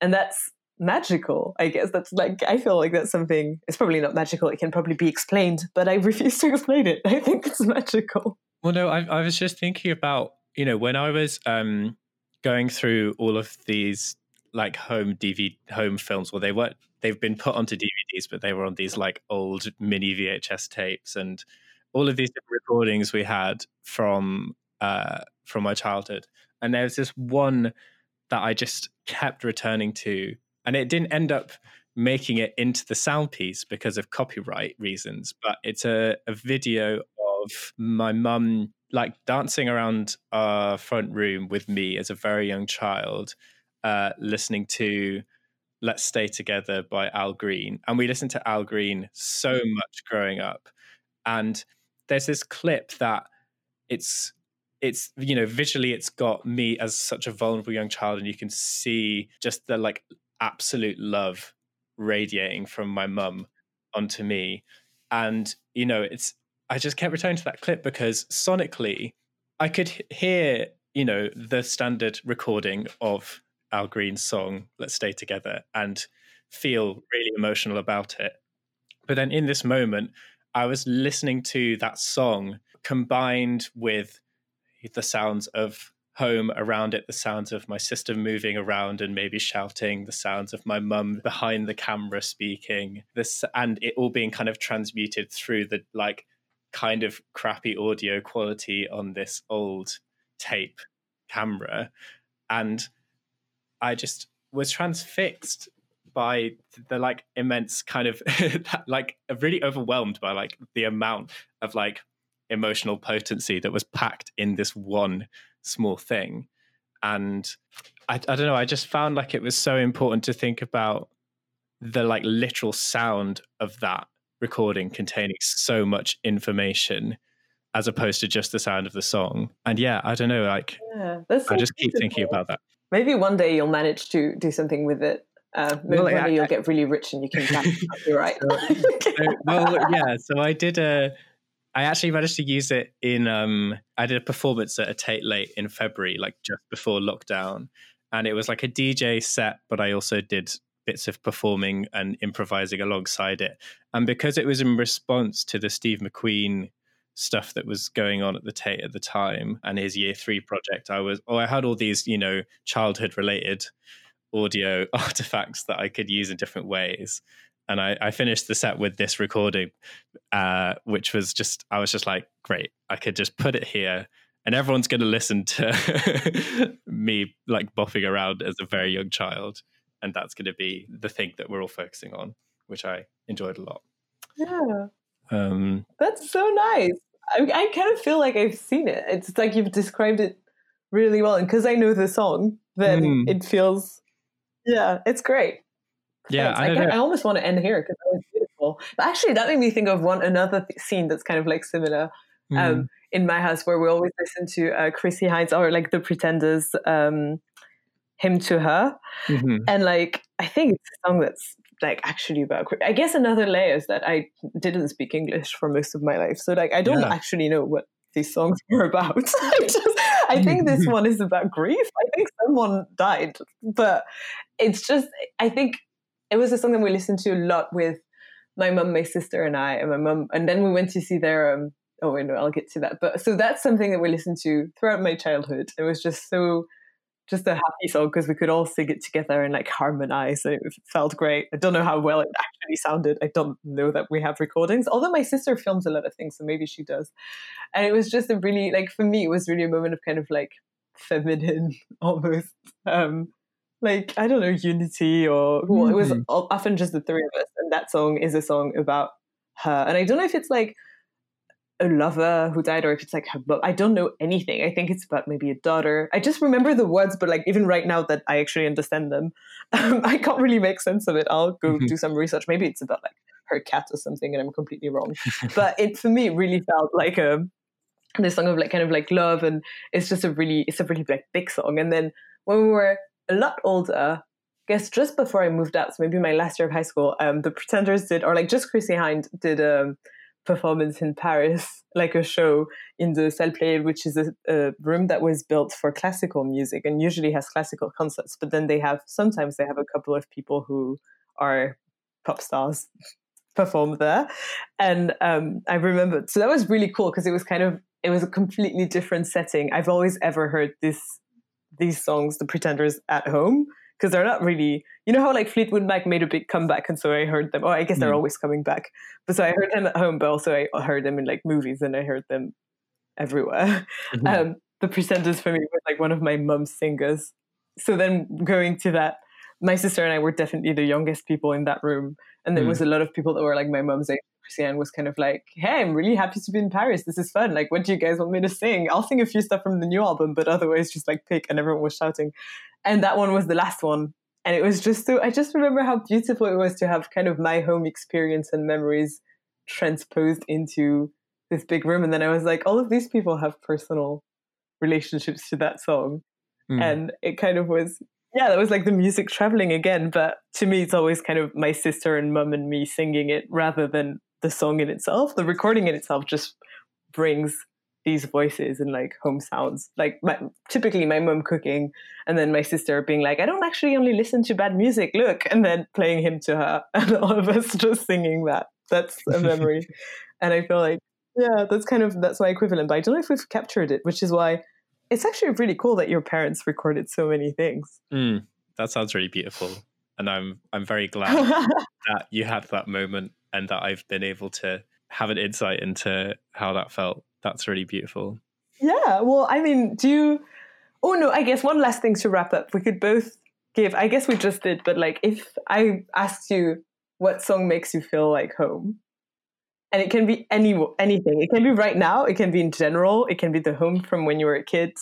And that's magical i guess. That's like i feel like that's something it's probably not magical it can probably be explained but i refuse to explain it. I think it's magical. Well no i, I was just thinking about you know when i was um going through all of these like home DVD home films. Well, they weren't. They've been put onto DVDs, but they were on these like old mini VHS tapes and all of these different recordings we had from uh, from my childhood. And there's this one that I just kept returning to, and it didn't end up making it into the sound piece because of copyright reasons. But it's a, a video of my mum like dancing around our front room with me as a very young child uh, listening to Let's Stay Together by Al Green. And we listened to Al Green so mm. much growing up. And there's this clip that it's it's you know visually it's got me as such a vulnerable young child and you can see just the like absolute love radiating from my mum onto me and you know it's i just kept returning to that clip because sonically i could hear you know the standard recording of Al Green's song "Let's Stay Together" and feel really emotional about it. But then in this moment, I was listening to that song combined with the sounds of home around it, the sounds of my sister moving around and maybe shouting, the sounds of my mum behind the camera speaking, this and it all being kind of transmuted through the like kind of crappy audio quality on this old tape camera. And I just was transfixed by the like immense kind of like really overwhelmed by like the amount of like emotional potency that was packed in this one small thing. And I, I don't know i just found like it was so important to think about the like literal sound of that recording containing so much information as opposed to just the sound of the song and yeah i don't know like yeah, i just keep thinking about that Maybe one day you'll manage to do something with it. Uh, maybe well, one day you'll get really rich and you can copyright. so, so, well, yeah. So I did a. I actually managed to use it in. Um, I did a performance at a Tate late in February, like just before lockdown, and it was like a DJ set, but I also did bits of performing and improvising alongside it. And because it was in response to the Steve McQueen stuff that was going on at the Tate at the time and his year three project, I was, oh, I had all these, you know, childhood related audio artifacts that I could use in different ways. And I, I finished the set with this recording, uh, which was just, I was just like, great, I could just put it here and everyone's going to listen to me like bopping around as a very young child. And that's going to be the thing that we're all focusing on, which I enjoyed a lot. Yeah. Um, That's so nice. I, I kind of feel like I've seen it. It's like you've described it really well, and because I know the song, then mm. it feels, yeah, it's great. Yeah, I, I, I, almost want to end here because that was beautiful. But actually, that made me think of one another th- scene that's kind of like similar. Mm. Um, hmm. in my house, where we always listen to uh, Chrissie Hynde or like the Pretenders, um, "Hymn to Her," mm-hmm. and like I think it's a song that's like actually about i guess another layer is that i didn't speak english for most of my life. So like i don't yeah. actually know what these songs were about. I, just, I think this one is about grief. I think someone died. But it's just i think it was a song that we listened to a lot with my mum my sister and i and my mum and then we went to see their um oh wait no i'll get to that. But so that's something that we listened to throughout my childhood. It was just so just a happy song because we could all sing it together and like harmonize and it felt great. I don't know how well it actually sounded. I don't know that we have recordings, although my sister films a lot of things, so maybe she does. And it was just a really like for me, it was really a moment of kind of like feminine almost. Um like I don't know unity or well, it was mm-hmm. often just the three of us, and that song is a song about her. And I don't know if it's like a lover who died or if it's like her book. I don't know anything. I think it's about maybe a daughter. I just remember the words, but like even right now that I actually understand them, um, I can't really make sense of it. I'll go mm-hmm. do some research. Maybe it's about like her cat or something, and I'm completely wrong. but it for me it really felt like a this song of like kind of like love, and it's just a really it's a really like big song. And then when we were a lot older, I guess just before I moved out, so maybe my last year of high school, um, the Pretenders did, or like just Chrissie Hynde did a performance in Paris, like a show in the Salle Pleyel, which is a, a, room that was built for classical music and usually has classical concerts. But then they have sometimes they have a couple of people who are pop stars perform there, and um, I remember so that was really cool because it was kind of it was a completely different setting. I've always ever heard this these songs, the Pretenders, at home because they're not really you know how like Fleetwood Mac made a big comeback and so I heard them oh I guess they're mm. always coming back but so I heard them at home but also I heard them in like movies and I heard them everywhere mm-hmm. um, the Pretenders for me was like one of my mum's singers so then going to that my sister and I were definitely the youngest people in that room and there mm. was a lot of people that were like my mum's age Chrissie Hynde was kind of like, Hey, I'm really happy to be in Paris. This is fun. Like, what do you guys want me to sing? I'll sing a few stuff from the new album, but otherwise just like pick. And everyone was shouting and that one was the last one and it was just so i just remember how beautiful it was to have kind of my home experience and memories transposed into this big room and then i was like all of these people have personal relationships to that song mm. and it kind of was yeah that was like the music traveling again but to me it's always kind of my sister and mum and me singing it rather than the song in itself the recording in itself just brings these voices and like home sounds. Like my, typically my mom cooking and then my sister being like, I don't actually only listen to bad music, look, and then playing Hymn to Her and all of us just singing that. That's a memory. and I feel like, yeah, that's kind of, that's my equivalent. But I don't know if we've captured it, which is why it's actually really cool that your parents recorded so many things. Mm, that sounds really beautiful. And I'm, I'm very glad that you had that moment and that I've been able to have an insight into how that felt that's really beautiful. Yeah. Well, I mean, do you? Oh no, I guess one last thing to wrap up. We could both give. I guess we just did, but like, if I asked you what song makes you feel like home, and it can be any anything. It can be right now. It can be in general. It can be the home from when you were a kid.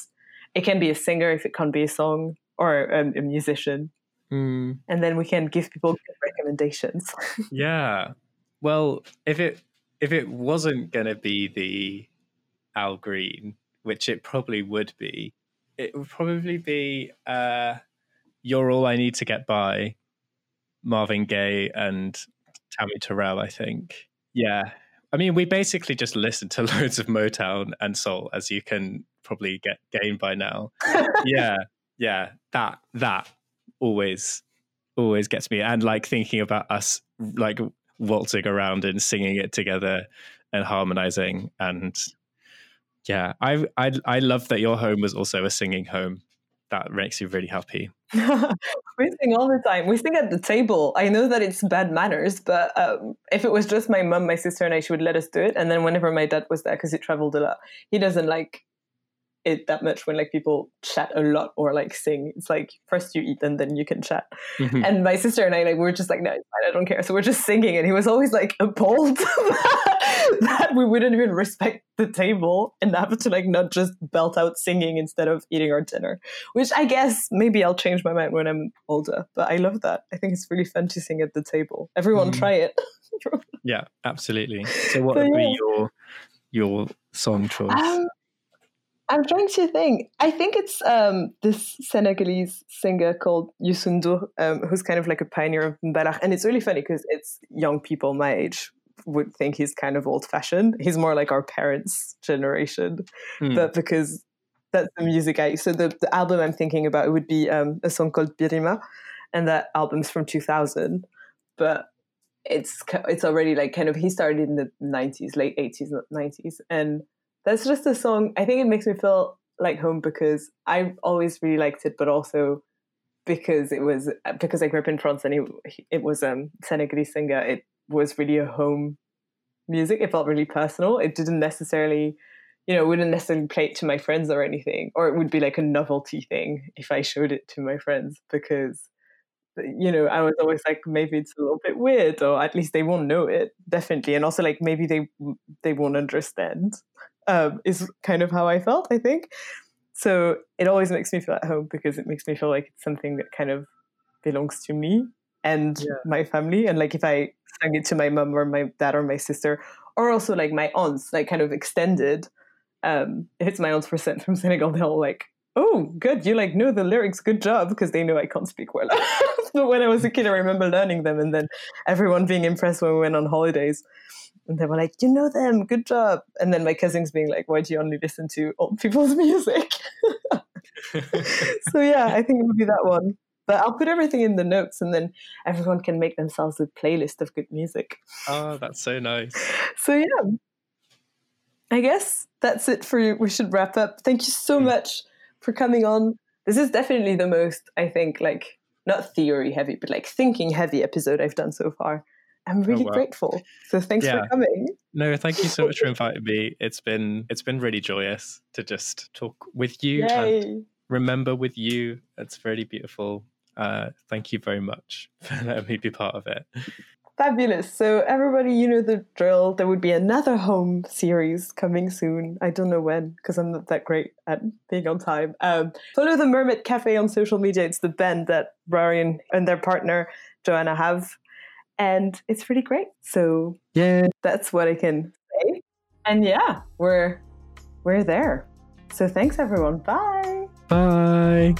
It can be a singer if it can't be a song or um, a musician. Mm. And then we can give people good recommendations. yeah. Well, if it if it wasn't going to be the Al Green, which it probably would be, it would probably be uh, "You're All I Need to Get By," Marvin Gaye and Tammi Terrell. I think. Yeah, I mean, we basically just listened to loads of Motown and soul, as you can probably get gained by now. yeah, yeah, that that always always gets me, and like thinking about us like waltzing around and singing it together and harmonizing and yeah, I I I love that your home was also a singing home. That makes you really happy. we sing all the time. We sing at the table. I know that it's bad manners, but um, if it was just my mum, my sister, and I, she would let us do it. And then whenever my dad was there, because he traveled a lot, he doesn't like it that much when like people chat a lot or like sing. It's like first you eat and then you can chat. Mm-hmm. And my sister and I like we are just like no, I don't care. So we're just singing, and he was always like appalled that we wouldn't even respect the table enough to like not just belt out singing instead of eating our dinner. Which I guess maybe I'll change my mind when I'm older. But I love that. I think it's really fun to sing at the table. Everyone mm. try it. yeah, absolutely. So what would yeah. be your your song choice? Um, I'm trying to think. I think it's um, this Senegalese singer called Youssou N'Dour, um, who's kind of like a pioneer of mbalax. And it's really funny because it's young people my age would think he's kind of old fashioned. He's more like our parents' generation. Mm. But because that's the music I so the, the album I'm thinking about would be um, a song called Birima, and that album's from 2000. But it's it's already like kind of he started in the 90s, late 80s, 90s, and that's just a song. I think it makes me feel like home because I always really liked it, but also because it was because I grew up in France and it, it was um Senegalese singer. It was really a home music. It felt really personal. It didn't necessarily, you know, wouldn't necessarily play it to my friends or anything, or it would be like a novelty thing if I showed it to my friends because you know, I was always like, maybe it's a little bit weird, or at least they won't know it, definitely. And also, like, maybe they they won't understand um, is kind of how I felt, I think. So it always makes me feel at home because it makes me feel like it's something that kind of belongs to me and yeah. my family. And like if I sang it to my mom or my dad or my sister, or also like my aunts, like kind of extended. Um, if it's my aunts percent from Senegal, they'll like oh, good, you like know the lyrics, good job, because they know I can't speak well. but when I was a kid, I remember learning them, and then everyone being impressed when we went on holidays. And they were like, you know them, good job. And then my cousins being like, why do you only listen to old people's music? so yeah, I think it would be that one. But I'll put everything in the notes and then everyone can make themselves a playlist of good music. Oh, that's so nice. So yeah. I guess that's it for you. We should wrap up. Thank you so mm. much for coming on. This is definitely the most, I think, like not theory heavy, but like thinking heavy episode I've done so far. I'm oh, really oh, wow. grateful. So thanks yeah. for coming. No, thank you so much for inviting me. It's been it's been really joyous to just talk with you Yay. and remember with you. It's really beautiful. Uh, thank you very much for letting me be part of it. Fabulous. So, everybody, you know the drill. There would be another home series coming soon. I don't know when because I'm not that great at being on time. Um, follow the Mermaid Cafe on social media. It's the band that Ruari and their partner Joanna have. And it's really great. So, yeah, that's what I can say. And yeah, we're we're there. So, thanks everyone. Bye. Bye.